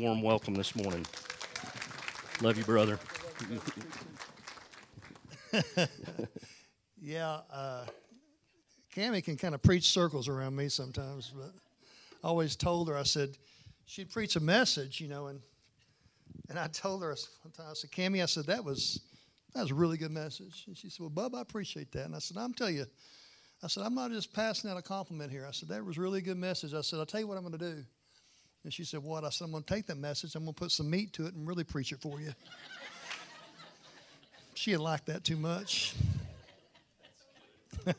warm welcome this morning. Love you, brother. yeah, uh, Cami can kind of preach circles around me sometimes, but I always told her, I said, she'd preach a message, you know, and and I told her one time, I said, Cami, I said, that was that was a really good message. And she said, Well, Bub, I appreciate that. And I said, I'm telling you, I said, I'm not just passing out a compliment here. I said, that was really good message. I said, I'll tell you what I'm going to do. And she said, What? I said, I'm going to take that message, I'm going to put some meat to it and really preach it for you. she didn't like that too much.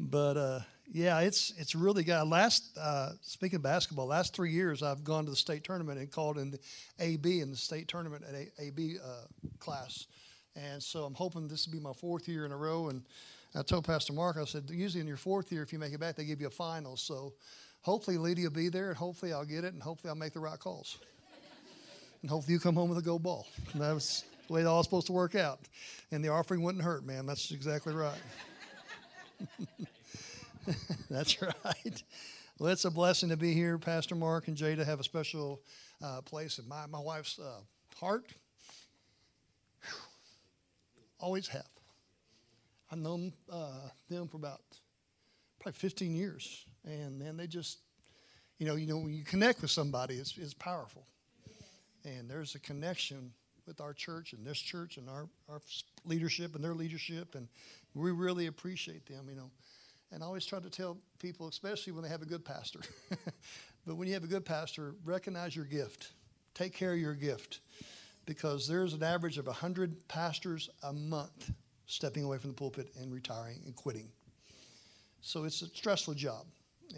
but uh, yeah, it's it's really got last. Uh, speaking of basketball, last three years I've gone to the state tournament and called in the AB in the state tournament at a, AB uh, class, and so I'm hoping this will be my fourth year in a row. And I told Pastor Mark, I said usually in your fourth year, if you make it back, they give you a final. So hopefully Lydia will be there, and hopefully I'll get it, and hopefully I'll make the right calls, and hopefully you come home with a gold ball. And that was the way it all supposed to work out, and the offering wouldn't hurt, man. That's exactly right. That's right. Well, it's a blessing to be here. Pastor Mark and Jada have a special uh, place in my, my wife's uh, heart. Always have. I've known uh, them for about probably 15 years. And man, they just, you know, you know, when you connect with somebody, it's, it's powerful. And there's a connection with our church and this church and our, our leadership and their leadership. And we really appreciate them, you know. And I always try to tell people, especially when they have a good pastor, but when you have a good pastor, recognize your gift. Take care of your gift. Because there's an average of 100 pastors a month stepping away from the pulpit and retiring and quitting. So it's a stressful job.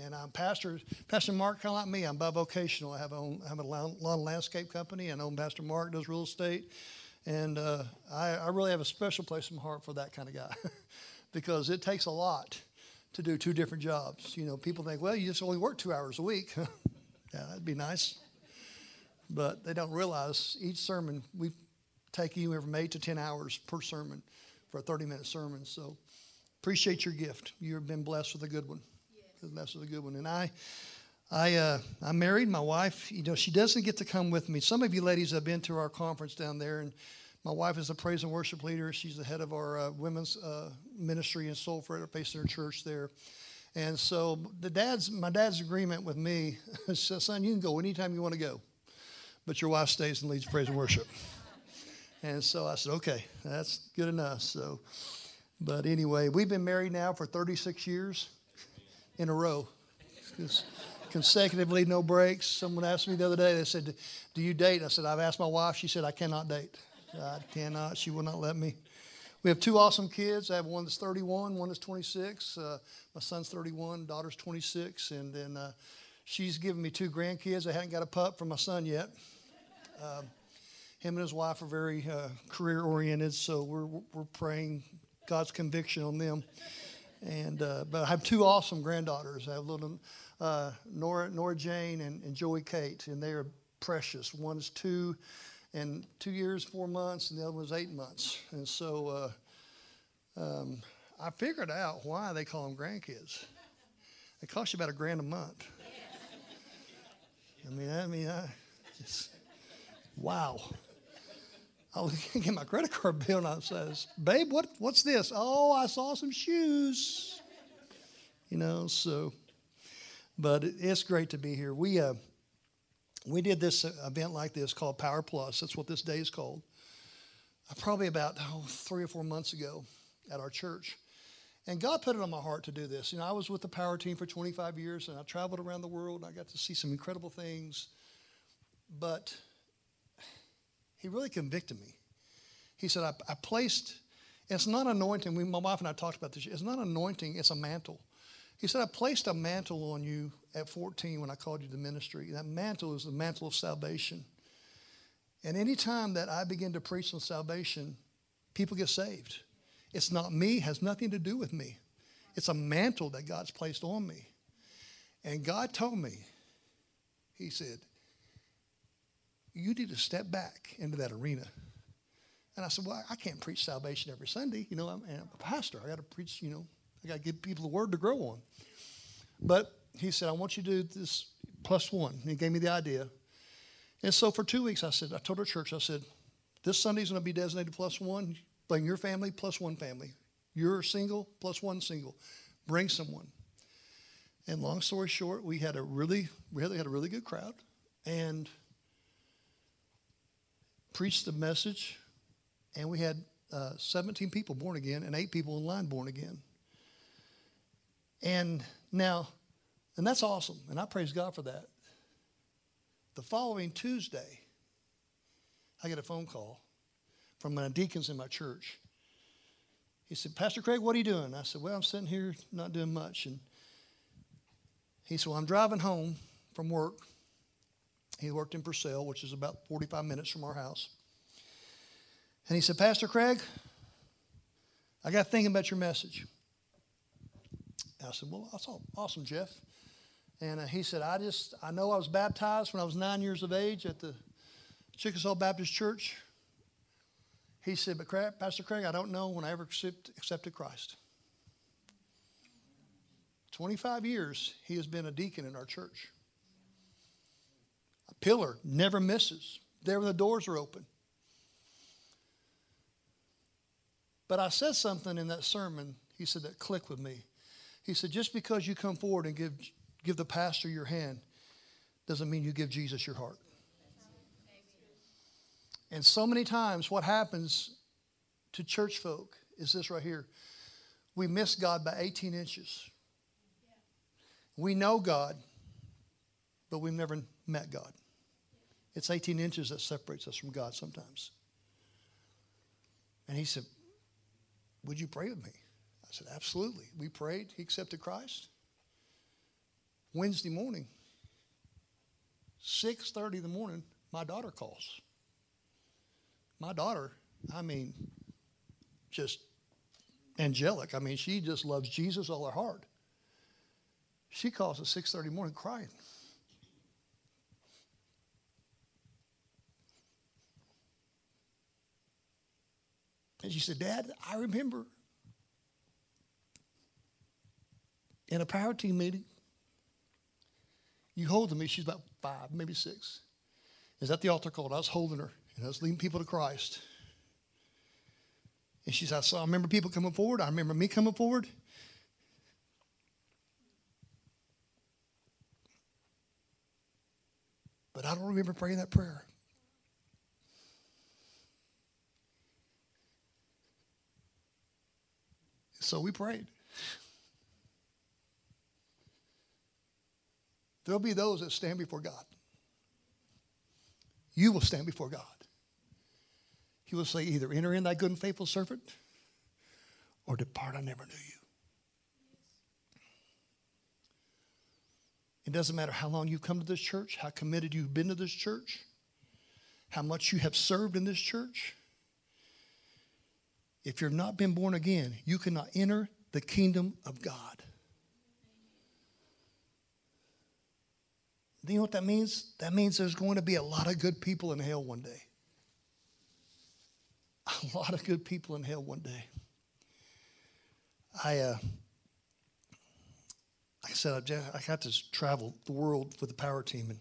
And I'm pastor, Pastor Mark, kind of like me, I'm bivocational. I have, own, I have a lawn landscape company. I know Pastor Mark does real estate. And uh, I, I really have a special place in my heart for that kind of guy because it takes a lot to do two different jobs. You know, people think, well, you just only work two hours a week. yeah, that'd be nice. But they don't realize each sermon, we take anywhere from eight to 10 hours per sermon for a 30 minute sermon. So appreciate your gift. You've been blessed with a good one. Blessed with a good one. And I, I, uh, I'm married. My wife, you know, she doesn't get to come with me. Some of you ladies have been to our conference down there, and my wife is a praise and worship leader. She's the head of our uh, women's uh, ministry in Sulphur, based in our church there. And so the dad's my dad's agreement with me says, son, you can go anytime you want to go, but your wife stays and leads praise and worship. and so I said, okay, that's good enough. So, but anyway, we've been married now for 36 years in a row. consecutively, no breaks. Someone asked me the other day, they said, Do you date? I said, I've asked my wife. She said, I cannot date. I cannot. She will not let me. We have two awesome kids. I have one that's 31, one that's 26. Uh, my son's 31, daughter's 26, and then uh, she's given me two grandkids. I haven't got a pup for my son yet. Um, him and his wife are very uh, career oriented, so we're we're praying God's conviction on them. And uh, but I have two awesome granddaughters. I have little uh, Nora Nora Jane and, and Joey Kate, and they are precious. One's two and two years, four months, and the other was eight months. And so uh, um, I figured out why they call them grandkids. They cost you about a grand a month. I mean, I mean, I just, wow. I was looking at my credit card bill and I says, "Babe, what what's this? Oh, I saw some shoes." You know, so. But it's great to be here. We uh, we did this event like this called Power Plus. That's what this day is called. Uh, probably about oh, three or four months ago at our church. And God put it on my heart to do this. You know, I was with the Power team for 25 years and I traveled around the world. And I got to see some incredible things. But He really convicted me. He said, I, I placed, it's not anointing. We, my wife and I talked about this. It's not anointing, it's a mantle. He said, I placed a mantle on you at 14 when I called you to ministry. That mantle is the mantle of salvation. And anytime that I begin to preach on salvation, people get saved. It's not me, has nothing to do with me. It's a mantle that God's placed on me. And God told me, He said, You need to step back into that arena. And I said, Well, I can't preach salvation every Sunday. You know, I'm, I'm a pastor. I got to preach, you know, I got to give people the word to grow on. But he said, I want you to do this plus one. And he gave me the idea. And so for two weeks, I said, I told our church, I said, this Sunday's going to be designated plus one. Bring your family plus one family. You're single plus one single. Bring someone. And long story short, we had a really, really had a really good crowd, and preached the message, and we had uh, 17 people born again and eight people in line born again. And now, and that's awesome, and I praise God for that. The following Tuesday, I get a phone call from my deacons in my church. He said, Pastor Craig, what are you doing? I said, Well, I'm sitting here not doing much. And he said, Well, I'm driving home from work. He worked in Purcell, which is about 45 minutes from our house. And he said, Pastor Craig, I got thinking about your message. I said, Well, that's awesome, Jeff. And uh, he said, I just, I know I was baptized when I was nine years of age at the Chickasaw Baptist Church. He said, But Craig, Pastor Craig, I don't know when I ever accept, accepted Christ. 25 years he has been a deacon in our church. A pillar never misses. There when the doors are open. But I said something in that sermon, he said, that clicked with me. He said, just because you come forward and give, give the pastor your hand doesn't mean you give Jesus your heart. And so many times, what happens to church folk is this right here we miss God by 18 inches. We know God, but we've never met God. It's 18 inches that separates us from God sometimes. And he said, Would you pray with me? I said, Absolutely. We prayed. He accepted Christ. Wednesday morning, 6:30 in the morning, my daughter calls. My daughter, I mean, just angelic. I mean, she just loves Jesus all her heart. She calls at 6:30 morning crying. And she said, Dad, I remember in a power team meeting, you holding me. She's about five, maybe six. Is at the altar call. I was holding her and I was leading people to Christ. And she said, I saw, I remember people coming forward. I remember me coming forward. But I don't remember praying that prayer. So we prayed. There'll be those that stand before God. You will stand before God. He will say, either enter in thy good and faithful servant or depart, I never knew you. It doesn't matter how long you've come to this church, how committed you've been to this church, how much you have served in this church. If you've not been born again, you cannot enter the kingdom of God. Do you know what that means? That means there's going to be a lot of good people in hell one day. A lot of good people in hell one day. I, uh, like I said, I got to travel the world with the power team, and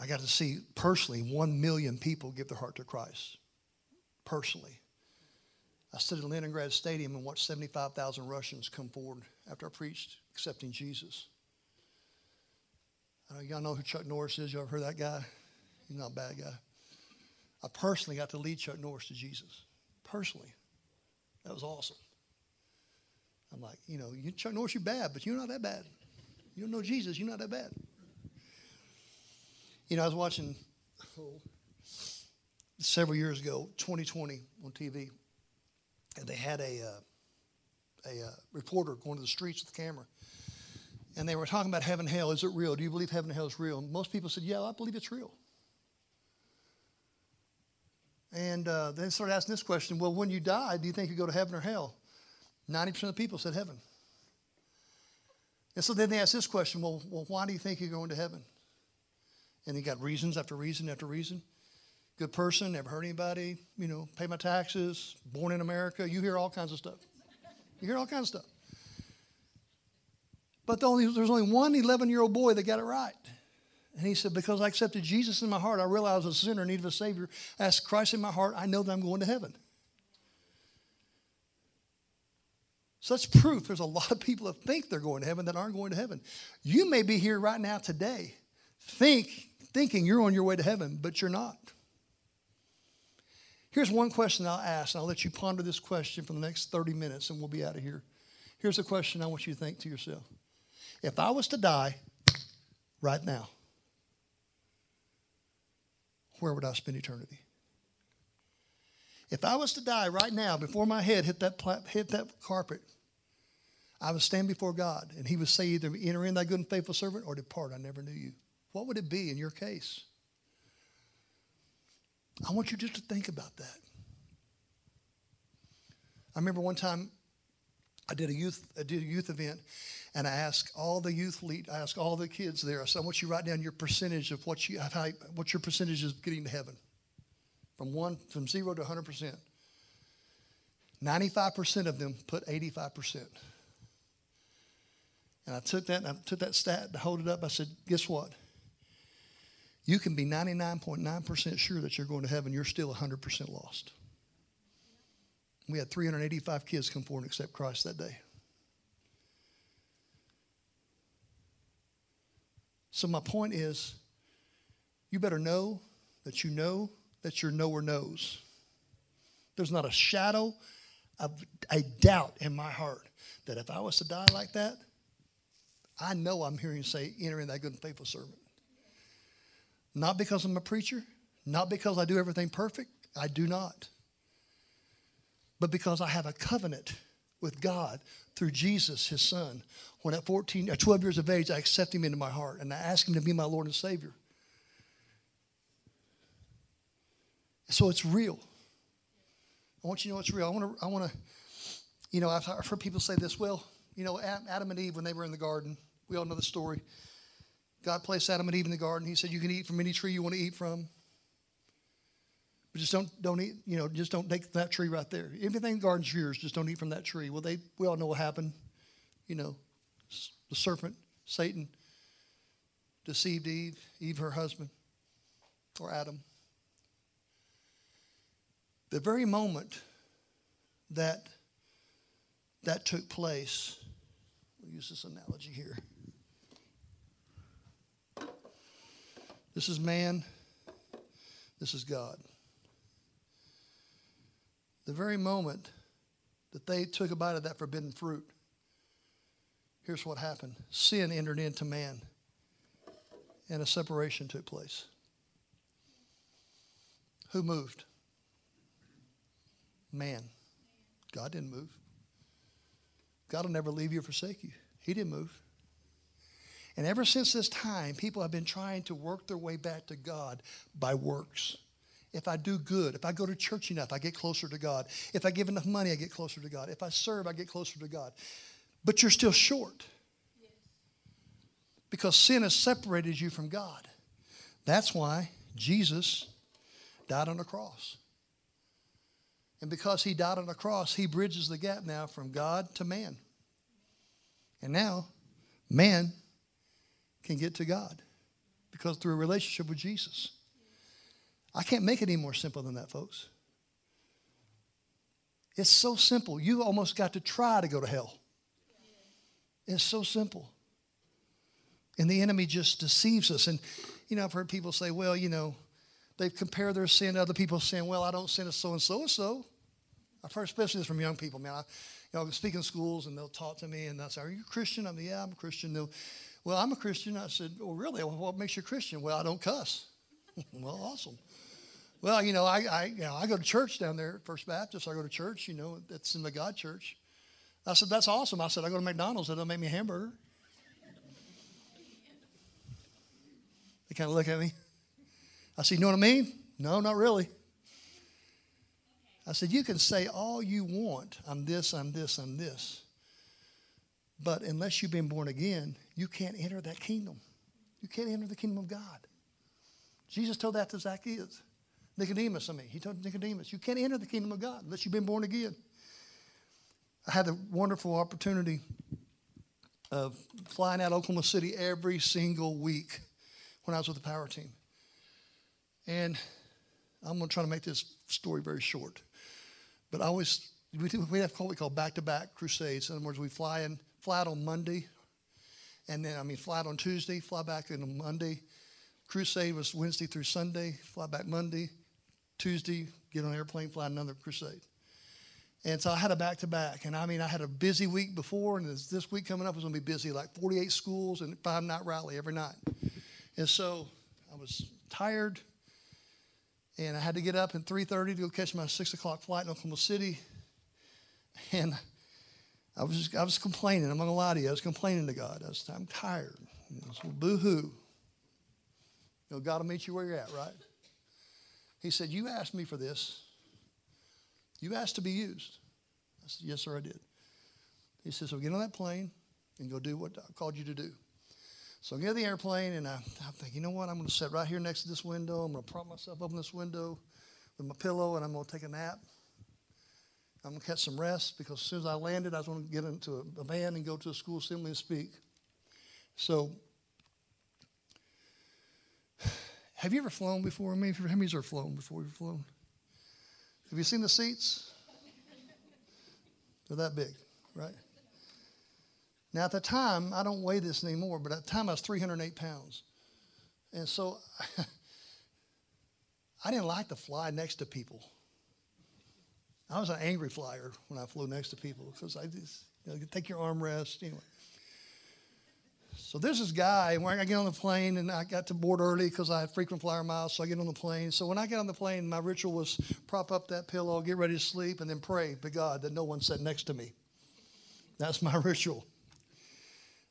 I got to see personally one million people give their heart to Christ. Personally. I stood in Leningrad Stadium and watched 75,000 Russians come forward after I preached accepting Jesus. Uh, y'all know who Chuck Norris is? Y'all ever heard that guy? He's not a bad guy. I personally got to lead Chuck Norris to Jesus. Personally. That was awesome. I'm like, you know, you, Chuck Norris, you're bad, but you're not that bad. You don't know Jesus, you're not that bad. You know, I was watching oh, several years ago, 2020 on TV, and they had a, uh, a uh, reporter going to the streets with a camera. And they were talking about heaven and hell. Is it real? Do you believe heaven and hell is real? And most people said, Yeah, I believe it's real. And uh, they started asking this question Well, when you die, do you think you go to heaven or hell? 90% of the people said heaven. And so then they asked this question well, well, why do you think you're going to heaven? And he got reasons after reason after reason. Good person, never hurt anybody, you know, pay my taxes, born in America. You hear all kinds of stuff. You hear all kinds of stuff. But the only, there's only one 11 year old boy that got it right. And he said, Because I accepted Jesus in my heart, I realized I was a sinner in need of a Savior. I asked Christ in my heart, I know that I'm going to heaven. So that's proof there's a lot of people that think they're going to heaven that aren't going to heaven. You may be here right now today, think, thinking you're on your way to heaven, but you're not. Here's one question I'll ask, and I'll let you ponder this question for the next 30 minutes, and we'll be out of here. Here's a question I want you to think to yourself. If I was to die right now, where would I spend eternity? If I was to die right now before my head hit that, plat- hit that carpet, I would stand before God and He would say, either enter in thy good and faithful servant or depart, I never knew you. What would it be in your case? I want you just to think about that. I remember one time I did a youth I did a youth event and I asked all the youth lead I asked all the kids there, I said, I want you to write down your percentage of what you how, what your percentage is getting to heaven from one from zero to 100%. 95% of them put 85%. And I took that and I took that stat and hold it up. I said, guess what? You can be 99.9% sure that you're going to heaven. You're still 100% lost. We had 385 kids come forward and accept Christ that day. So my point is, you better know that you know that your knower knows. There's not a shadow of a doubt in my heart that if I was to die like that, I know I'm hearing say, enter in that good and faithful servant. Not because I'm a preacher, not because I do everything perfect. I do not. But because I have a covenant with God through Jesus, his son. When at 14, at 12 years of age, I accept him into my heart and I ask him to be my Lord and Savior. So it's real. I want you to know it's real. I want to, I want to, you know, I've heard people say this. Well, you know, Adam and Eve, when they were in the garden, we all know the story. God placed Adam and Eve in the garden. He said, You can eat from any tree you want to eat from. But just don't, don't eat, you know, just don't take that tree right there. Everything in the garden's yours, just don't eat from that tree. Well, they, we all know what happened. You know, the serpent, Satan, deceived Eve, Eve, her husband, or Adam the very moment that that took place, we'll use this analogy here. This is man, this is God. The very moment that they took a bite of that forbidden fruit, here's what happened sin entered into man, and a separation took place. Who moved? man. God didn't move. God will never leave you or forsake you. He didn't move. And ever since this time, people have been trying to work their way back to God by works. If I do good, if I go to church enough, I get closer to God. If I give enough money, I get closer to God. If I serve, I get closer to God. But you're still short because sin has separated you from God. That's why Jesus died on the cross. And because he died on the cross, he bridges the gap now from God to man. And now, man can get to God because through a relationship with Jesus. I can't make it any more simple than that, folks. It's so simple. You almost got to try to go to hell. It's so simple. And the enemy just deceives us. And, you know, I've heard people say, well, you know, they compare their sin to other people saying, well, I don't sin as so and so and so. I've heard especially this from young people, man. I, you know, I speak in schools and they'll talk to me and they'll say, Are you a Christian? I'm, yeah, I'm a Christian. They'll, well, I'm a Christian. I said, Well, really? Well, what makes you a Christian? Well, I don't cuss. well, awesome. Well, you know, I, I, you know, I go to church down there at First Baptist. I go to church, you know, it's in the God church. I said, That's awesome. I said, I go to McDonald's. They'll make me a hamburger. They kind of look at me. I said, You know what I mean? No, not really. I said, You can say all you want. I'm this, I'm this, I'm this. But unless you've been born again, you can't enter that kingdom. You can't enter the kingdom of God. Jesus told that to Zacchaeus. Nicodemus, I mean, he told Nicodemus, you can't enter the kingdom of God unless you've been born again. I had a wonderful opportunity of flying out of Oklahoma City every single week when I was with the power team. And I'm going to try to make this story very short. But I always, we, we have what we call back to back crusades. In other words, we fly, in, fly out on Monday, and then, I mean, fly out on Tuesday, fly back on Monday. Crusade was Wednesday through Sunday, fly back Monday. Tuesday, get on an airplane, fly another crusade. And so I had a back to back. And I mean, I had a busy week before, and this, this week coming up was going to be busy like 48 schools and five night rally every night. And so I was tired, and I had to get up at 3.30 to go catch my 6 o'clock flight in Oklahoma City. And I was, just, I was complaining. I'm not going to lie to you. I was complaining to God. I was, I'm tired. You know, so boo-hoo. You know, God will meet you where you're at, right? He said, you asked me for this. You asked to be used. I said, Yes, sir, I did. He said, So get on that plane and go do what I called you to do. So I get on the airplane and I, I think, you know what? I'm going to sit right here next to this window. I'm going to prop myself up in this window with my pillow and I'm going to take a nap. I'm going to catch some rest because as soon as I landed, I was going to get into a, van and go to a school assembly and speak. So, have you ever flown before? I mean, how many have flown before you've flown? Have you seen the seats? They're that big, right? Now, at the time, I don't weigh this anymore, but at the time I was 308 pounds. And so I didn't like to fly next to people. I was an angry flyer when I flew next to people because I just, you know, take your armrest, anyway. So there's this guy, when I get on the plane, and I got to board early because I had frequent flyer miles, so I get on the plane. So when I get on the plane, my ritual was prop up that pillow, get ready to sleep, and then pray to God that no one sat next to me. That's my ritual.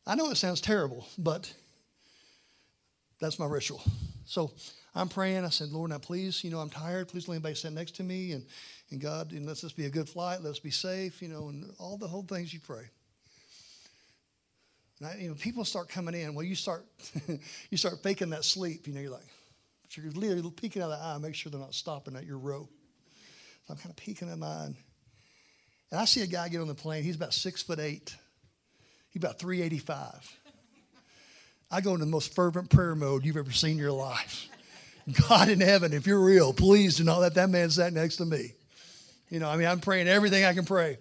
I know it sounds terrible, but that's my ritual. So I'm praying. I said, Lord, now please, you know, I'm tired. Please let anybody sit next to me. And, and God, and let this be a good flight. Let's be safe, you know, and all the whole things you pray. I, you know, people start coming in. Well, you start you start faking that sleep. You know, you're like, but you're literally peeking out of the eye, make sure they're not stopping at your row. So I'm kind of peeking at mine. And I see a guy get on the plane. He's about six foot eight. He's about 385. I go into the most fervent prayer mode you've ever seen in your life. God in heaven, if you're real, please do not let that man sit next to me. You know, I mean, I'm praying everything I can pray.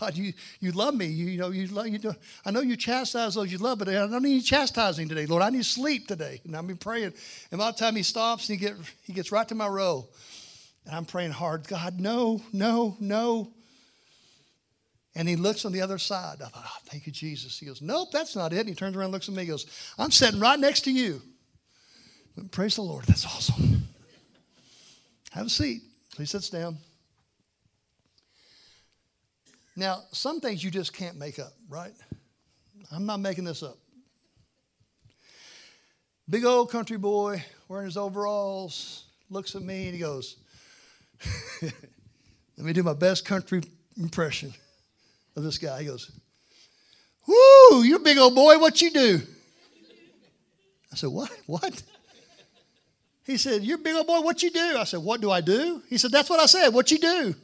God, you, you love me. You, you know, you love, you know, I know you chastise those you love, but I don't need chastising today, Lord. I need sleep today. And I've been praying. And by the time he stops, he, get, he gets right to my row. And I'm praying hard, God, no, no, no. And he looks on the other side. I thought, oh, thank you, Jesus. He goes, nope, that's not it. And he turns around and looks at me and goes, I'm sitting right next to you. Praise the Lord. That's awesome. Have a seat. He sits down. Now, some things you just can't make up, right? I'm not making this up. Big old country boy wearing his overalls looks at me and he goes, Let me do my best country impression of this guy. He goes, Woo, you big old boy, what you do? I said, What? What? He said, You're a big old boy, what you do? I said, What do I do? He said, That's what I said, what you do?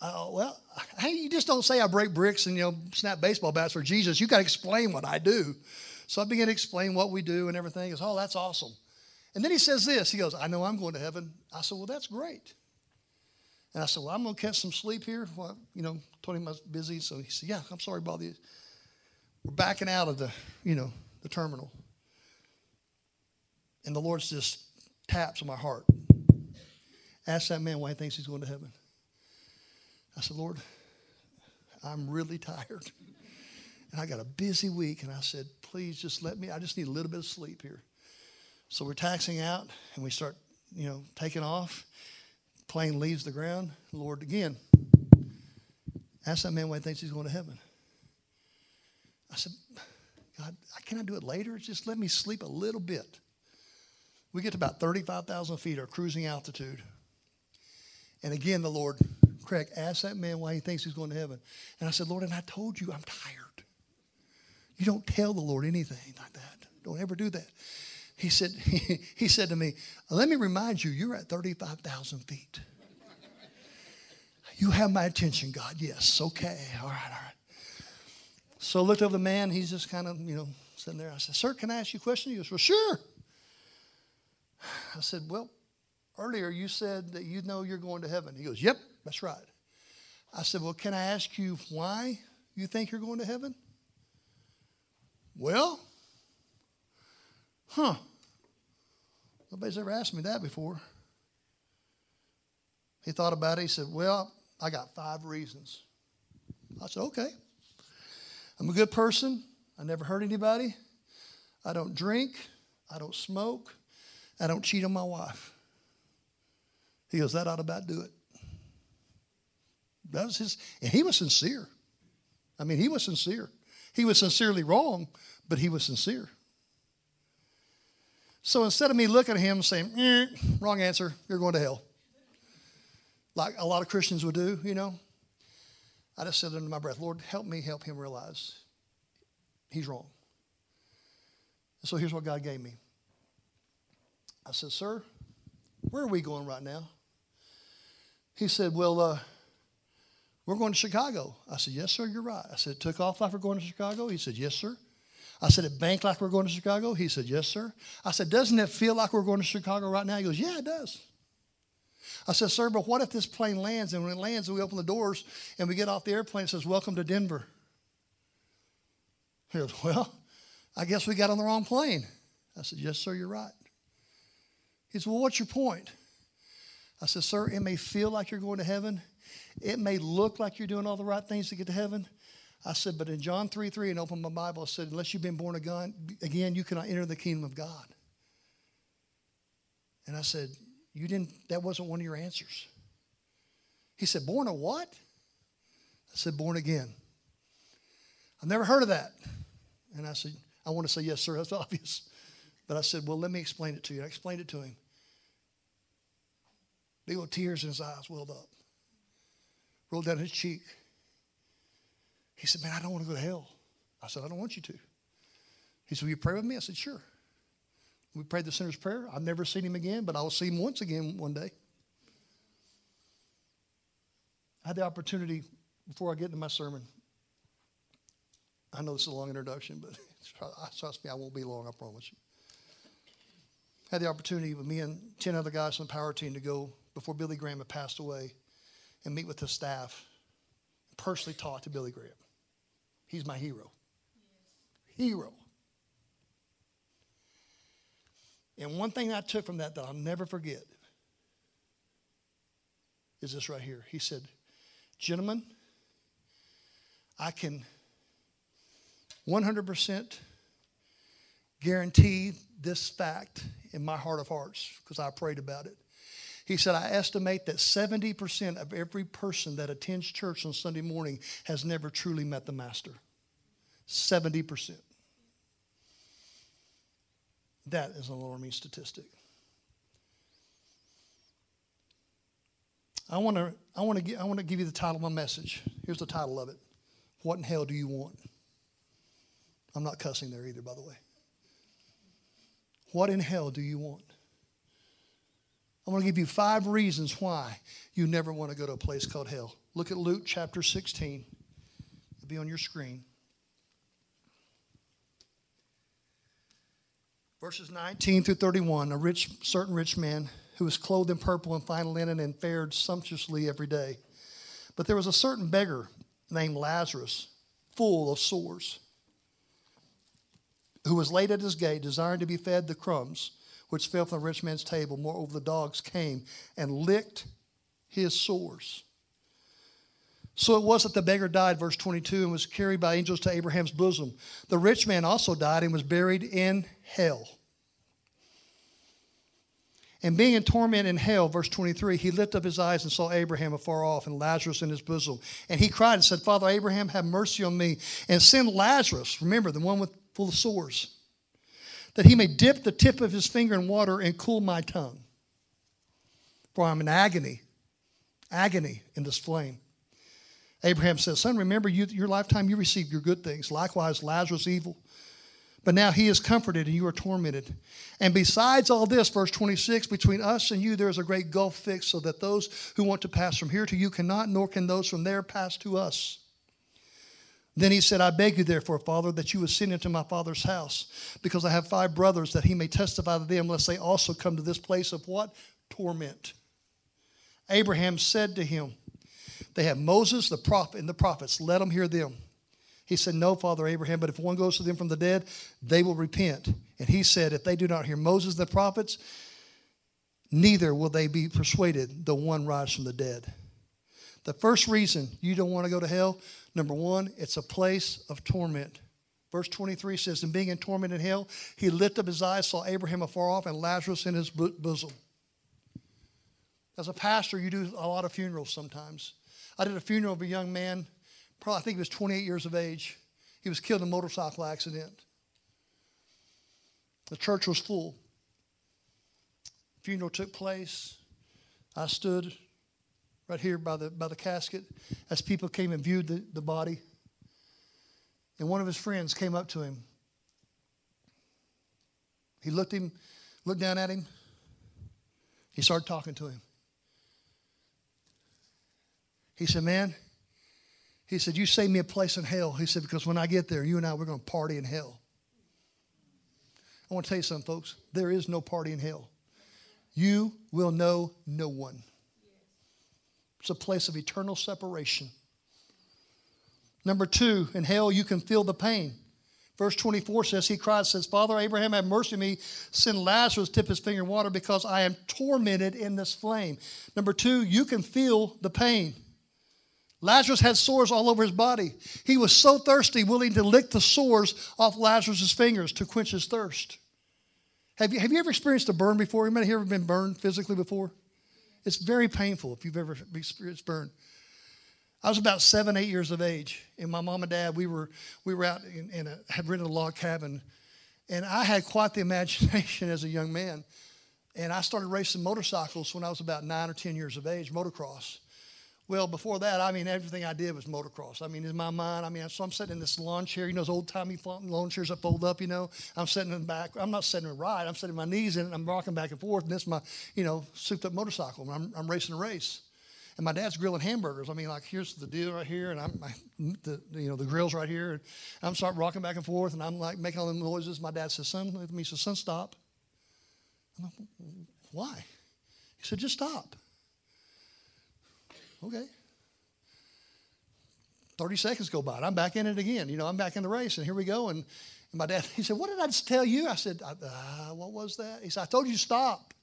Oh, well, hey, you just don't say I break bricks and, you know, snap baseball bats for Jesus. You got to explain what I do. So I began to explain what we do and everything. He goes, oh, that's awesome. And then he says this. He goes, I know I'm going to heaven. I said, well, that's great. And I said, well, I'm going to catch some sleep here. Well, you know, told was busy. So he said, yeah, I'm sorry about this. We're backing out of the, you know, the terminal. And the Lord just taps on my heart. Ask that man why he thinks he's going to heaven. I said, Lord, I'm really tired. And I got a busy week. And I said, please just let me, I just need a little bit of sleep here. So we're taxing out and we start, you know, taking off. Plane leaves the ground. Lord, again, ask that man why he thinks he's going to heaven. I said, God, can I do it later? Just let me sleep a little bit. We get to about 35,000 feet, our cruising altitude. And again, the Lord Craig asked that man why he thinks he's going to heaven. And I said, Lord, and I told you I'm tired. You don't tell the Lord anything like that. Don't ever do that. He said, he, said to me, let me remind you, you're at 35,000 feet. You have my attention, God. Yes, okay. All right, all right. So I looked over the man. He's just kind of, you know, sitting there. I said, Sir, can I ask you a question? He goes, Well, sure. I said, Well, earlier you said that you know you're going to heaven. He goes, Yep, that's right. I said, Well, can I ask you why you think you're going to heaven? Well, huh. Nobody's ever asked me that before. He thought about it. He said, Well, I got five reasons. I said, Okay. I'm a good person. I never hurt anybody. I don't drink. I don't smoke. I don't cheat on my wife. He goes, That ought to about do it. That was his, and he was sincere. I mean, he was sincere. He was sincerely wrong, but he was sincere. So instead of me looking at him saying, eh, wrong answer, you're going to hell, like a lot of Christians would do, you know, I just said under my breath, Lord, help me help him realize he's wrong. so here's what God gave me. I said, Sir, where are we going right now? He said, Well, uh, we're going to Chicago. I said, Yes, sir, you're right. I said, It Took off like we're going to Chicago? He said, Yes, sir. I said, It banked like we're going to Chicago? He said, Yes, sir. I said, Doesn't it feel like we're going to Chicago right now? He goes, Yeah, it does. I said, Sir, but what if this plane lands and when it lands and we open the doors and we get off the airplane, it says, Welcome to Denver? He goes, Well, I guess we got on the wrong plane. I said, Yes, sir, you're right. He said, Well, what's your point? I said, Sir, it may feel like you're going to heaven. It may look like you're doing all the right things to get to heaven. I said, but in John 3 3 and open my Bible, I said, unless you've been born again, again, you cannot enter the kingdom of God. And I said, You didn't, that wasn't one of your answers. He said, Born of what? I said, Born again. I've never heard of that. And I said, I want to say, Yes, sir, that's obvious. But I said, Well, let me explain it to you. I explained it to him. Big old tears in his eyes welled up, rolled down his cheek. He said, Man, I don't want to go to hell. I said, I don't want you to. He said, Will you pray with me? I said, Sure. We prayed the sinner's prayer. I've never seen him again, but I will see him once again one day. I had the opportunity, before I get into my sermon, I know this is a long introduction, but trust me, I won't be long, I promise you. I had the opportunity with me and 10 other guys from the power team to go before Billy Graham had passed away and meet with the staff, personally talk to Billy Graham. He's my hero. Hero. And one thing I took from that that I'll never forget is this right here. He said, Gentlemen, I can 100% guarantee this fact in my heart of hearts because I prayed about it. He said, I estimate that 70% of every person that attends church on Sunday morning has never truly met the Master. 70%. That is an alarming statistic. I want to I want to I want to give you the title of my message. Here's the title of it. What in hell do you want? I'm not cussing there either, by the way. What in hell do you want? I want to give you five reasons why you never want to go to a place called hell. Look at Luke chapter 16. It'll be on your screen. Verses 19 through 31. A rich, certain rich man who was clothed in purple and fine linen and fared sumptuously every day. But there was a certain beggar named Lazarus, full of sores, who was laid at his gate, desiring to be fed the crumbs which fell from the rich man's table. Moreover, the dogs came and licked his sores. So it was that the beggar died, verse 22, and was carried by angels to Abraham's bosom. The rich man also died and was buried in hell. And being in torment in hell, verse 23, he lifted up his eyes and saw Abraham afar off and Lazarus in his bosom. And he cried and said, Father Abraham, have mercy on me and send Lazarus, remember, the one with full of sores, that he may dip the tip of his finger in water and cool my tongue. For I'm in agony, agony in this flame. Abraham says, Son, remember you, your lifetime you received your good things. Likewise, Lazarus evil. But now he is comforted and you are tormented. And besides all this, verse 26, between us and you there is a great gulf fixed, so that those who want to pass from here to you cannot, nor can those from there pass to us. Then he said, I beg you, therefore, Father, that you would send into my father's house, because I have five brothers, that he may testify to them, lest they also come to this place of what? Torment. Abraham said to him, They have Moses, the prophet, and the prophets. Let them hear them. He said, No, Father Abraham, but if one goes to them from the dead, they will repent. And he said, If they do not hear Moses, the prophets, neither will they be persuaded, though one rise from the dead. The first reason you don't want to go to hell, number one, it's a place of torment. Verse 23 says, And being in torment in hell, he lifted up his eyes, saw Abraham afar off, and Lazarus in his bosom. As a pastor, you do a lot of funerals sometimes. I did a funeral of a young man, probably I think he was 28 years of age. He was killed in a motorcycle accident. The church was full. Funeral took place. I stood right here by the, by the casket as people came and viewed the, the body. And one of his friends came up to him. He looked him, looked down at him. He started talking to him. He said, Man, he said, You save me a place in hell. He said, Because when I get there, you and I, we're going to party in hell. I want to tell you something, folks. There is no party in hell. You will know no one. It's a place of eternal separation. Number two, in hell, you can feel the pain. Verse 24 says, He cried, says, Father Abraham, have mercy on me. Send Lazarus, tip his finger in water, because I am tormented in this flame. Number two, you can feel the pain. Lazarus had sores all over his body. He was so thirsty, willing to lick the sores off Lazarus' fingers to quench his thirst. Have you, have you ever experienced a burn before? Anybody here ever been burned physically before? It's very painful if you've ever experienced burn. I was about seven, eight years of age, and my mom and dad, we were, we were out in, in a, had rented a log cabin, and I had quite the imagination as a young man. And I started racing motorcycles when I was about nine or 10 years of age, motocross. Well, before that, I mean, everything I did was motocross. I mean, in my mind, I mean, so I'm sitting in this lawn chair, you know, those old timey lawn chairs that fold up, you know. I'm sitting in the back. I'm not sitting right. I'm sitting my knees in it. I'm rocking back and forth, and this is my, you know, souped up motorcycle. I'm, I'm racing a race. And my dad's grilling hamburgers. I mean, like, here's the deal right here, and I'm, I, the, you know, the grill's right here. And I'm starting rocking back and forth, and I'm like making all the noises. My dad says, son. He says, son, stop. I'm like, why? He said, just stop. Okay. 30 seconds go by, and I'm back in it again. You know, I'm back in the race, and here we go. And, and my dad, he said, What did I just tell you? I said, uh, What was that? He said, I told you to stop.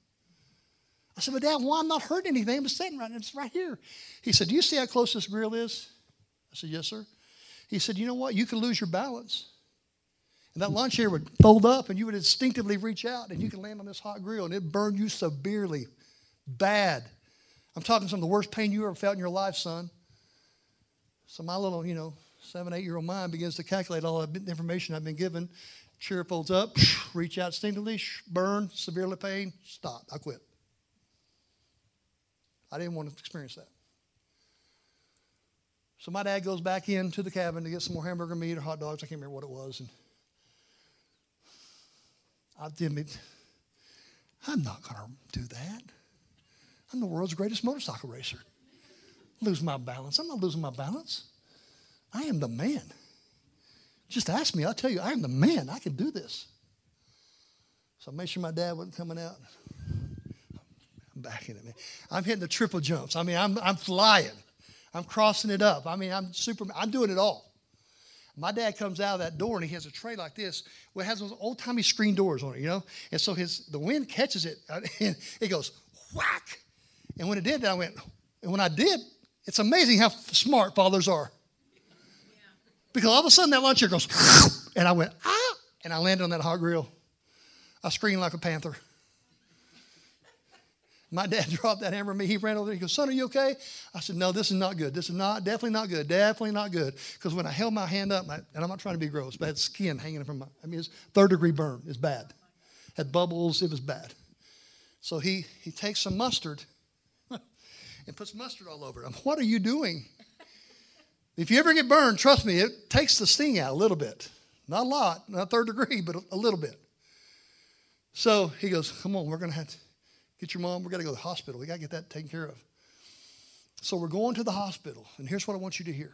I said, But Dad, why? I'm not hurting anything. I'm sitting right, it's right here. He said, Do you see how close this grill is? I said, Yes, sir. He said, You know what? You could lose your balance. And that lawn chair would fold up, and you would instinctively reach out, and you could land on this hot grill, and it burned you severely, bad. I'm talking some of the worst pain you ever felt in your life, son. So my little, you know, seven, eight year old mind begins to calculate all the information I've been given. Chair folds up, reach out instinctively, burn, severely pain, stop. I quit. I didn't want to experience that. So my dad goes back into the cabin to get some more hamburger meat or hot dogs. I can't remember what it was. And I did I'm not going to do that. I'm the world's greatest motorcycle racer lose my balance. I'm not losing my balance. I am the man. Just ask me, I'll tell you, I am the man. I can do this. So I made sure my dad wasn't coming out. I'm backing it, man. I'm hitting the triple jumps. I mean, I'm, I'm flying. I'm crossing it up. I mean, I'm super, I'm doing it all. My dad comes out of that door and he has a tray like this. Well, it has those old timey screen doors on it, you know? And so his the wind catches it and it goes whack. And when it did, I went, and when I did, it's amazing how smart fathers are. Because all of a sudden that lunch chair goes, and I went, ah, and I landed on that hot grill. I screamed like a panther. My dad dropped that hammer at me. He ran over there. He goes, Son, are you okay? I said, No, this is not good. This is not, definitely not good. Definitely not good. Because when I held my hand up, and I'm not trying to be gross, but I had skin hanging from my, I mean, it's third degree burn. It's bad. Had bubbles. It was bad. So he, he takes some mustard and puts mustard all over it. What are you doing? If you ever get burned, trust me, it takes the sting out a little bit. Not a lot, not third degree, but a little bit. So he goes, Come on, we're going to have to get your mom. We're going to go to the hospital. We got to get that taken care of. So we're going to the hospital. And here's what I want you to hear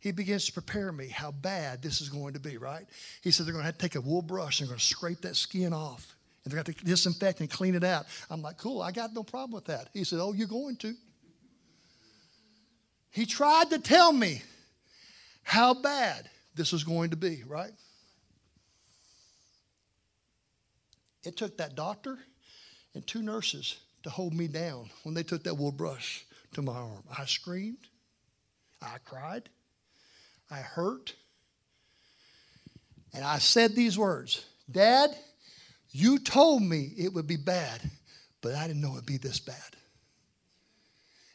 he begins to prepare me how bad this is going to be, right? He said they're going to have to take a wool brush and they're going to scrape that skin off. And they're going to to disinfect and clean it out. I'm like, cool, I got no problem with that. He said, oh, you're going to. He tried to tell me how bad this was going to be, right? It took that doctor and two nurses to hold me down when they took that wool brush to my arm. I screamed. I cried. I hurt. And I said these words Dad, you told me it would be bad, but I didn't know it would be this bad.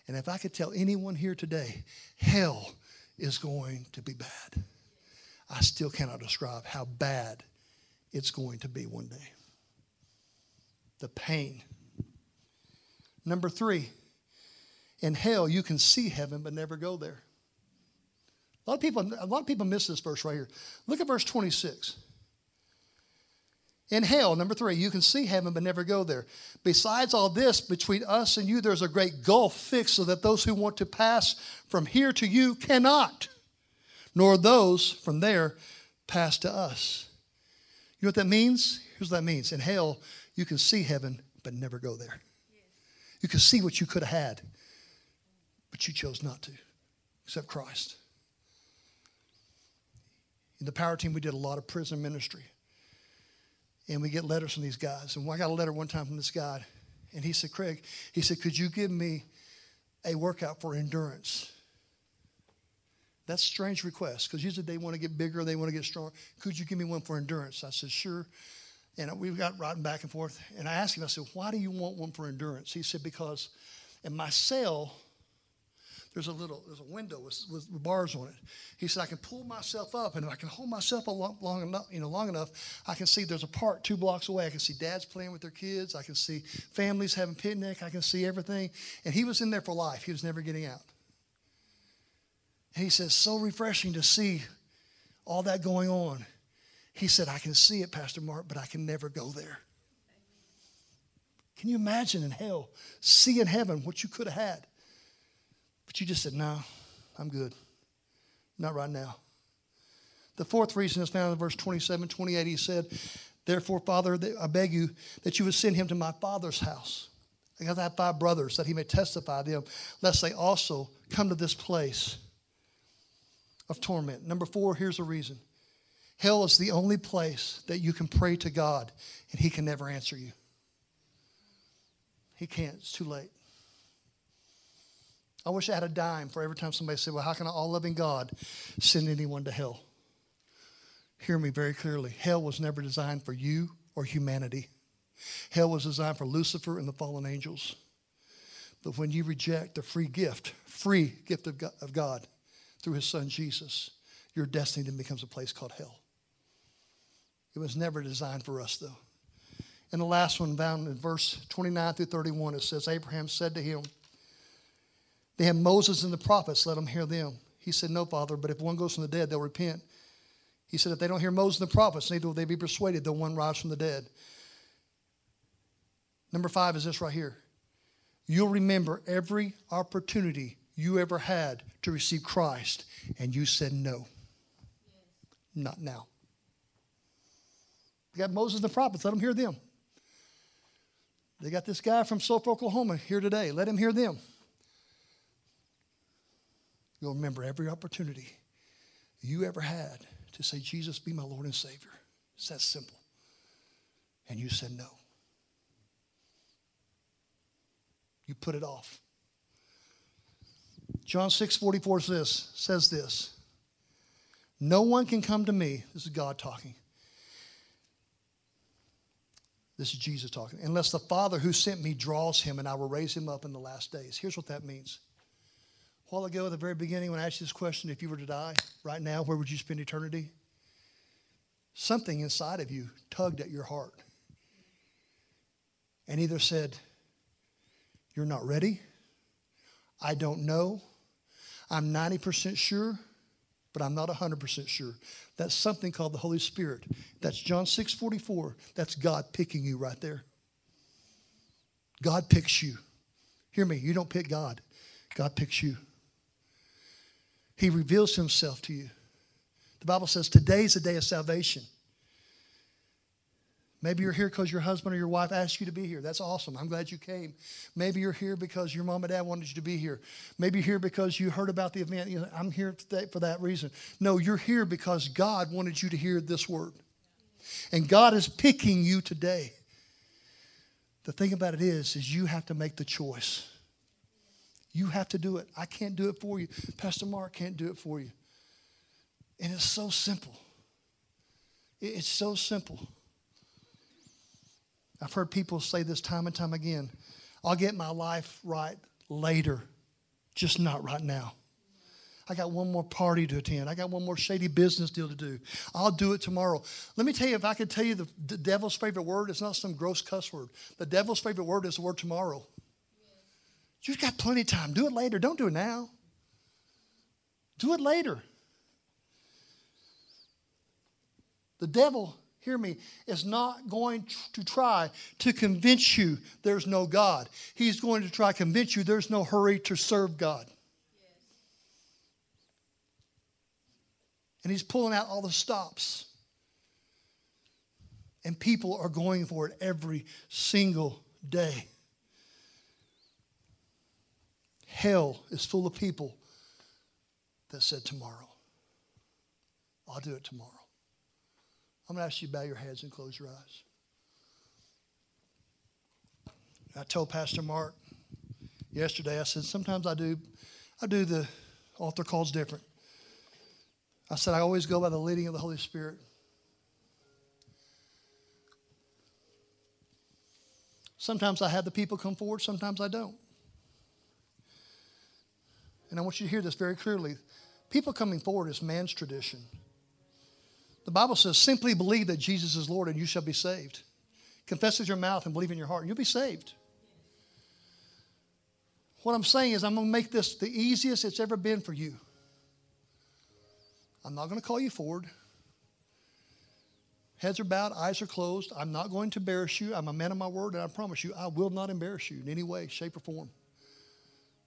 And if I could tell anyone here today, hell is going to be bad, I still cannot describe how bad it's going to be one day. The pain. Number three, in hell, you can see heaven but never go there. A lot of people, a lot of people miss this verse right here. Look at verse 26. In hell, number three, you can see heaven but never go there. Besides all this, between us and you, there's a great gulf fixed so that those who want to pass from here to you cannot, nor those from there pass to us. You know what that means? Here's what that means. In hell, you can see heaven but never go there. You can see what you could have had, but you chose not to, except Christ. In the power team, we did a lot of prison ministry. And we get letters from these guys. And I got a letter one time from this guy, and he said, Craig, he said, could you give me a workout for endurance? That's strange request because usually they want to get bigger, they want to get stronger. Could you give me one for endurance? I said, sure. And we got riding back and forth. And I asked him, I said, why do you want one for endurance? He said, because in my cell, there's a little there's a window with, with, bars on it. He said I can pull myself up, and if I can hold myself long, long enough, you know, long enough, I can see there's a park two blocks away. I can see dads playing with their kids. I can see families having picnic. I can see everything. And he was in there for life. He was never getting out. And he says, so refreshing to see all that going on. He said, I can see it, Pastor Mark, but I can never go there. Can you imagine in hell, see in heaven what you could have had? But you just said, no, I'm good. Not right now. The fourth reason is found in verse 27, 28. He said, Therefore, Father, I beg you that you would send him to my father's house. Because I have five brothers, that he may testify to them, lest they also come to this place of torment. Number four, here's the reason hell is the only place that you can pray to God and he can never answer you. He can't, it's too late. I wish I had a dime for every time somebody said, Well, how can an all loving God send anyone to hell? Hear me very clearly. Hell was never designed for you or humanity, hell was designed for Lucifer and the fallen angels. But when you reject the free gift, free gift of God, of God through his son Jesus, your destiny then becomes a place called hell. It was never designed for us, though. And the last one, found in verse 29 through 31, it says, Abraham said to him, they have Moses and the prophets, let them hear them. He said, No, Father, but if one goes from the dead, they'll repent. He said, If they don't hear Moses and the prophets, neither will they be persuaded, though one rise from the dead. Number five is this right here. You'll remember every opportunity you ever had to receive Christ, and you said no. Not now. They got Moses and the prophets, let them hear them. They got this guy from Sulphur, Oklahoma here today. Let him hear them. You'll remember every opportunity you ever had to say, Jesus, be my Lord and Savior. It's that simple. And you said no. You put it off. John 6 44 says, says this No one can come to me, this is God talking. This is Jesus talking, unless the Father who sent me draws him, and I will raise him up in the last days. Here's what that means while ago, at the very beginning, when I asked you this question, if you were to die right now, where would you spend eternity? Something inside of you tugged at your heart and either said, You're not ready. I don't know. I'm 90% sure, but I'm not 100% sure. That's something called the Holy Spirit. That's John 6 44. That's God picking you right there. God picks you. Hear me, you don't pick God, God picks you. He reveals himself to you. The Bible says today is a day of salvation. Maybe you're here because your husband or your wife asked you to be here. That's awesome. I'm glad you came. Maybe you're here because your mom and dad wanted you to be here. Maybe you're here because you heard about the event. You know, I'm here today for that reason. No, you're here because God wanted you to hear this word. And God is picking you today. The thing about it is, is you have to make the choice. You have to do it. I can't do it for you. Pastor Mark can't do it for you. And it's so simple. It's so simple. I've heard people say this time and time again I'll get my life right later, just not right now. I got one more party to attend. I got one more shady business deal to do. I'll do it tomorrow. Let me tell you, if I could tell you the, the devil's favorite word, it's not some gross cuss word. The devil's favorite word is the word tomorrow. You've got plenty of time. Do it later. Don't do it now. Do it later. The devil hear me, is not going to try to convince you there's no God. He's going to try to convince you there's no hurry to serve God. And he's pulling out all the stops. And people are going for it every single day. Hell is full of people that said tomorrow. I'll do it tomorrow. I'm going to ask you to bow your heads and close your eyes. I told Pastor Mark yesterday, I said, sometimes I do, I do the altar calls different. I said, I always go by the leading of the Holy Spirit. Sometimes I have the people come forward, sometimes I don't. And I want you to hear this very clearly. People coming forward is man's tradition. The Bible says, simply believe that Jesus is Lord and you shall be saved. Confess with your mouth and believe in your heart, and you'll be saved. What I'm saying is, I'm going to make this the easiest it's ever been for you. I'm not going to call you forward. Heads are bowed, eyes are closed. I'm not going to embarrass you. I'm a man of my word, and I promise you, I will not embarrass you in any way, shape, or form.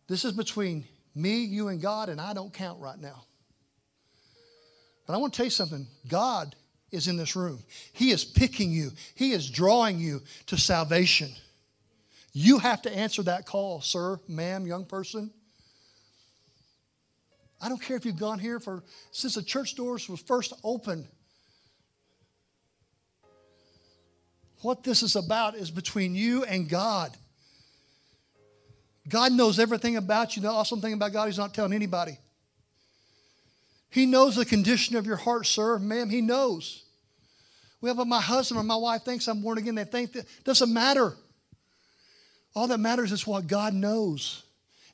This is between me, you, and God, and I don't count right now. But I want to tell you something God is in this room. He is picking you, He is drawing you to salvation. You have to answer that call, sir, ma'am, young person. I don't care if you've gone here for since the church doors was first opened. What this is about is between you and God. God knows everything about you. The awesome thing about God, He's not telling anybody. He knows the condition of your heart, sir, ma'am. He knows. Well, but my husband or my wife thinks I'm born again. They think that doesn't matter. All that matters is what God knows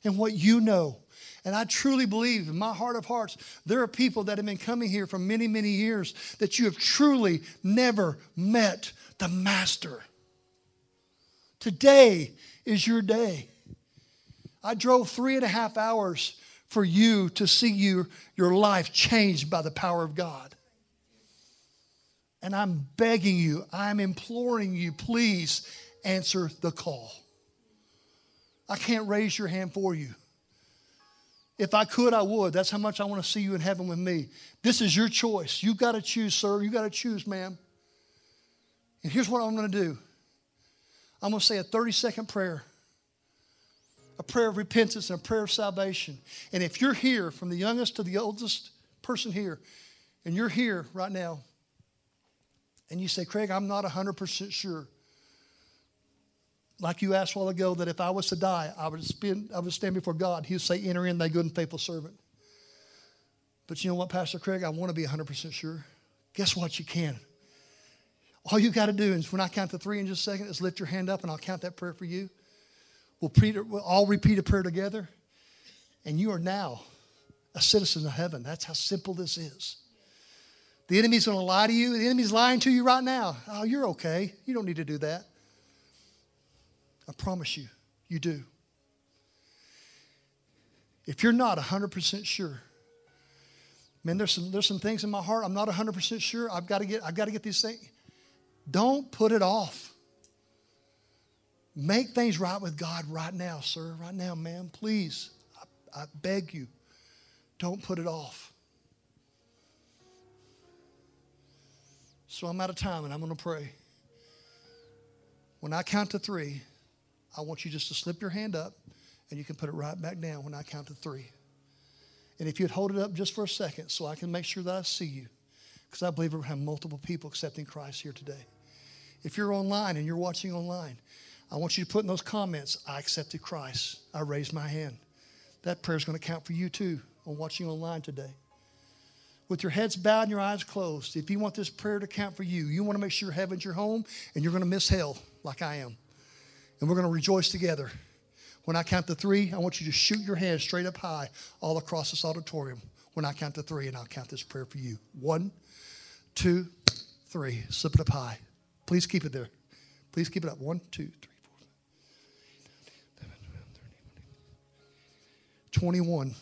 and what you know. And I truly believe in my heart of hearts, there are people that have been coming here for many, many years that you have truly never met the Master. Today is your day. I drove three and a half hours for you to see you, your life changed by the power of God. And I'm begging you, I'm imploring you, please answer the call. I can't raise your hand for you. If I could, I would. That's how much I want to see you in heaven with me. This is your choice. You've got to choose, sir. You've got to choose, ma'am. And here's what I'm going to do I'm going to say a 30 second prayer a prayer of repentance and a prayer of salvation. And if you're here, from the youngest to the oldest person here, and you're here right now, and you say, Craig, I'm not 100% sure. Like you asked a while ago, that if I was to die, I would, spend, I would stand before God. He would say, Enter in, thy good and faithful servant. But you know what, Pastor Craig? I want to be 100% sure. Guess what? You can. All you got to do is when I count to three in just a second, is lift your hand up and I'll count that prayer for you. We'll, pre- we'll all repeat a prayer together, and you are now a citizen of heaven. That's how simple this is. The enemy's going to lie to you. The enemy's lying to you right now. Oh, you're okay. You don't need to do that. I promise you, you do. If you're not 100% sure, man, there's some, there's some things in my heart I'm not 100% sure. I've got to get, I've got to get these things. Don't put it off. Make things right with God right now, sir. Right now, ma'am. Please. I, I beg you. Don't put it off. So I'm out of time and I'm going to pray. When I count to three, I want you just to slip your hand up and you can put it right back down when I count to three. And if you'd hold it up just for a second so I can make sure that I see you, because I believe we're going to have multiple people accepting Christ here today. If you're online and you're watching online, I want you to put in those comments, I accepted Christ. I raised my hand. That prayer is going to count for you too on watching online today. With your heads bowed and your eyes closed, if you want this prayer to count for you, you want to make sure heaven's your home and you're going to miss hell like I am. And we're going to rejoice together. When I count to three, I want you to shoot your hand straight up high all across this auditorium. When I count to three, and I'll count this prayer for you. One, two, three. Slip it up high. Please keep it there. Please keep it up. One, two, three, 21.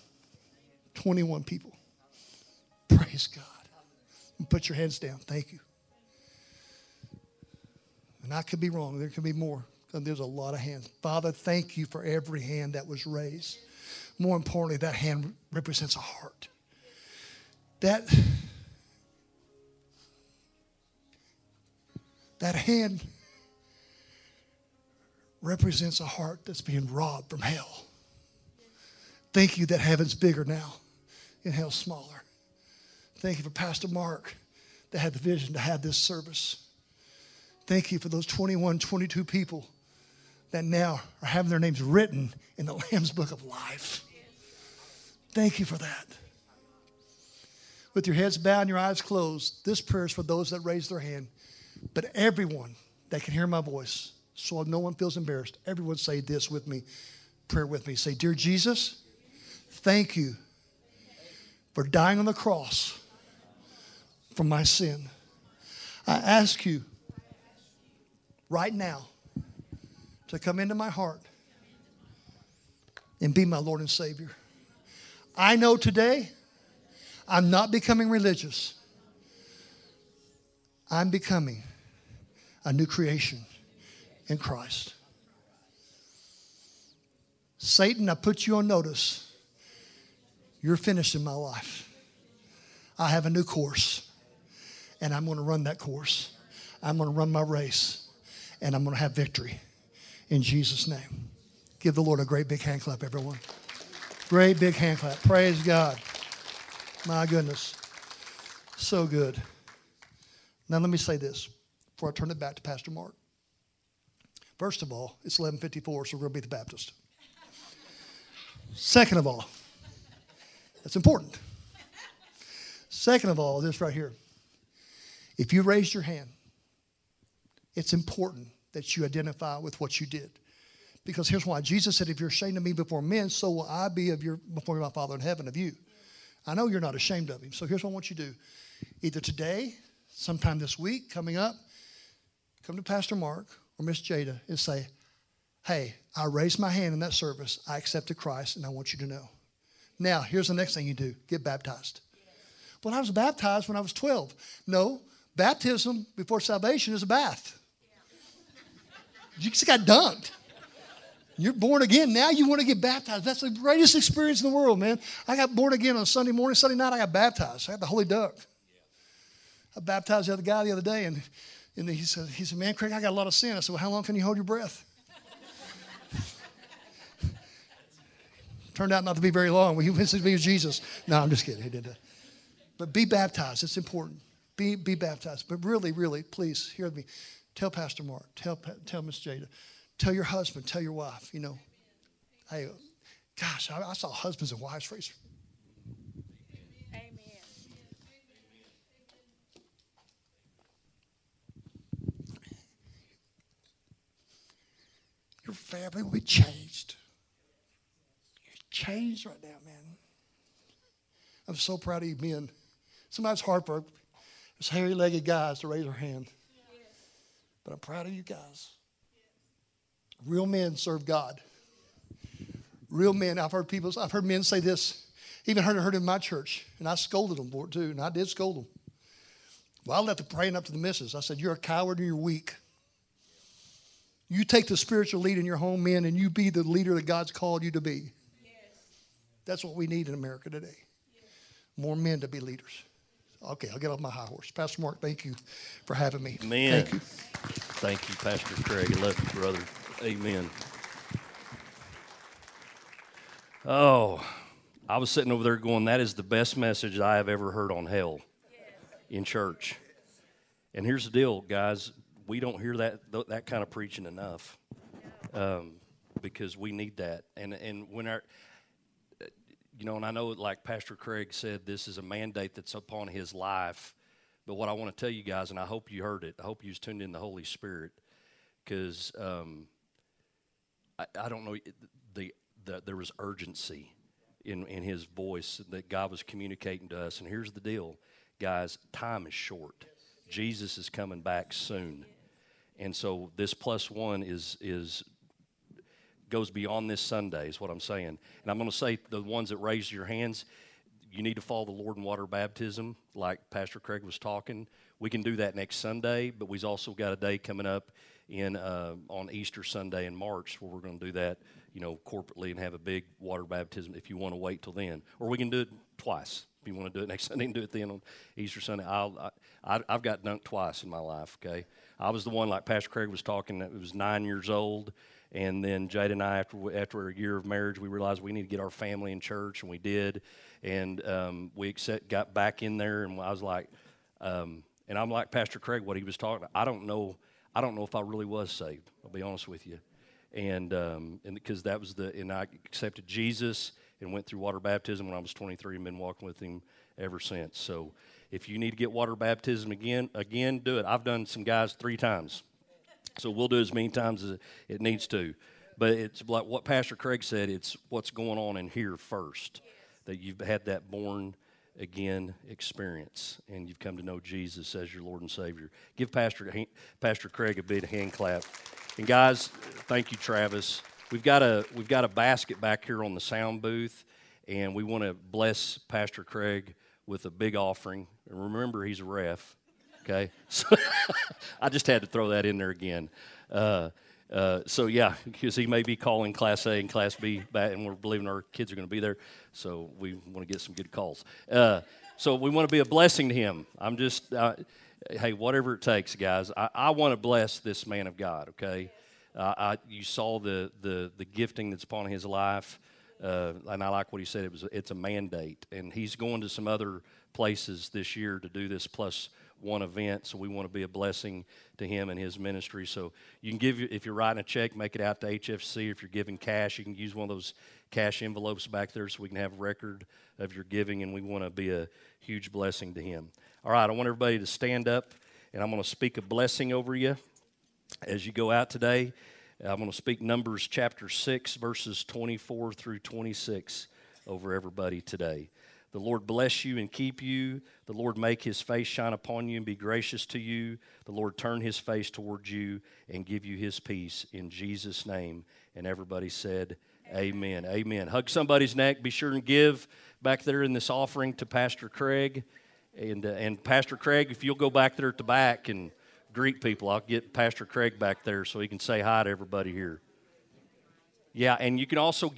21 people. Praise God. Put your hands down. Thank you. And I could be wrong. There could be more. There's a lot of hands. Father, thank you for every hand that was raised. More importantly, that hand represents a heart. That, that hand represents a heart that's being robbed from hell. Thank you that heaven's bigger now and hell's smaller. Thank you for Pastor Mark that had the vision to have this service. Thank you for those 21, 22 people that now are having their names written in the Lamb's Book of Life. Thank you for that. With your heads bowed and your eyes closed, this prayer is for those that raise their hand. But everyone that can hear my voice, so no one feels embarrassed, everyone say this with me, prayer with me. Say, Dear Jesus, thank you for dying on the cross for my sin. I ask you right now to come into my heart and be my Lord and Savior. I know today I'm not becoming religious. I'm becoming a new creation in Christ. Satan, I put you on notice. You're finished in my life. I have a new course, and I'm going to run that course. I'm going to run my race, and I'm going to have victory in Jesus' name. Give the Lord a great big hand clap, everyone. Great big hand clap. Praise God. My goodness. So good. Now let me say this before I turn it back to Pastor Mark. First of all, it's 1154, so we're going to be the Baptist. Second of all, that's important. Second of all, this right here. If you raised your hand, it's important that you identify with what you did. Because here's why Jesus said, If you're ashamed of me before men, so will I be of your before my Father in heaven of you. I know you're not ashamed of him. So here's what I want you to do. Either today, sometime this week, coming up, come to Pastor Mark or Miss Jada and say, Hey, I raised my hand in that service. I accepted Christ, and I want you to know. Now, here's the next thing you do get baptized. Well, I was baptized when I was 12. No, baptism before salvation is a bath. You just got dunked. You're born again. Now you want to get baptized. That's the greatest experience in the world, man. I got born again on Sunday morning. Sunday night, I got baptized. I got the Holy Duck. I baptized the other guy the other day, and, and he, said, he said, Man, Craig, I got a lot of sin. I said, Well, how long can you hold your breath? Turned out not to be very long. He went to be with Jesus. No, I'm just kidding. He did that. But be baptized. It's important. Be, be baptized. But really, really, please hear me. Tell Pastor Mark. Tell, tell Miss Jada. Tell your husband. Tell your wife. You know, hey, gosh, I, I saw husbands and wives raise. Amen. Your family will be changed. Changed right now, man. I'm so proud of you men. Sometimes it's hard for us hairy legged guys to raise their hand. But I'm proud of you guys. Real men serve God. Real men, I've heard people, I've heard men say this, even heard it heard in my church, and I scolded them for it too, and I did scold them. Well, I left the praying up to the missus. I said, You're a coward and you're weak. You take the spiritual lead in your home, men, and you be the leader that God's called you to be. That's what we need in America today. more men to be leaders. Okay, I'll get off my high horse. Pastor Mark, thank you for having me. Amen. Thank you. Thank you, Pastor Craig. I love you, brother. Amen. Oh, I was sitting over there going, that is the best message I have ever heard on hell in church. And here's the deal, guys. We don't hear that that kind of preaching enough, um, because we need that. And and when our, you know, and I know, like Pastor Craig said, this is a mandate that's upon his life. But what I want to tell you guys, and I hope you heard it, I hope you was tuned in the Holy Spirit, because um, I, I don't know the, the there was urgency in in his voice that God was communicating to us. And here's the deal, guys: time is short. Jesus is coming back soon, and so this plus one is is goes beyond this Sunday, is what I'm saying. And I'm going to say the ones that raised your hands, you need to follow the Lord in water baptism, like Pastor Craig was talking. We can do that next Sunday, but we've also got a day coming up in uh, on Easter Sunday in March where we're going to do that, you know, corporately and have a big water baptism. If you want to wait till then, or we can do it twice. If you want to do it next Sunday and do it then on Easter Sunday, I'll, I, I've got dunked twice in my life. Okay, I was the one like Pastor Craig was talking that was nine years old and then Jade and I, after after a year of marriage, we realized we need to get our family in church, and we did. And um, we accept, got back in there, and I was like, um, and I'm like Pastor Craig, what he was talking. I don't know. I don't know if I really was saved. I'll be honest with you, and um, and because that was the and I accepted Jesus and went through water baptism when I was 23 and been walking with him ever since. So if you need to get water baptism again, again, do it. I've done some guys three times. So we'll do as many times as it needs to. But it's like what Pastor Craig said, it's what's going on in here first. That you've had that born again experience and you've come to know Jesus as your Lord and Savior. Give Pastor Pastor Craig a big hand clap. And guys, thank you Travis. We've got a we've got a basket back here on the sound booth and we want to bless Pastor Craig with a big offering. And remember he's a ref. Okay, so I just had to throw that in there again. Uh, uh, so yeah, because he may be calling Class A and Class B back, and we're believing our kids are going to be there. So we want to get some good calls. Uh, so we want to be a blessing to him. I'm just, uh, hey, whatever it takes, guys. I, I want to bless this man of God. Okay, I, you saw the the the gifting that's upon his life. Uh, and I like what he said. It was it's a mandate, and he's going to some other places this year to do this plus one event. So we want to be a blessing to him and his ministry. So you can give, if you're writing a check, make it out to HFC. If you're giving cash, you can use one of those cash envelopes back there so we can have record of your giving, and we want to be a huge blessing to him. All right, I want everybody to stand up, and I'm going to speak a blessing over you as you go out today. I'm going to speak Numbers chapter 6, verses 24 through 26 over everybody today. The Lord bless you and keep you. The Lord make his face shine upon you and be gracious to you. The Lord turn his face towards you and give you his peace in Jesus' name. And everybody said, Amen. Amen. Amen. Hug somebody's neck. Be sure and give back there in this offering to Pastor Craig. And, uh, and Pastor Craig, if you'll go back there at the back and greet people, I'll get Pastor Craig back there so he can say hi to everybody here. Yeah, and you can also give.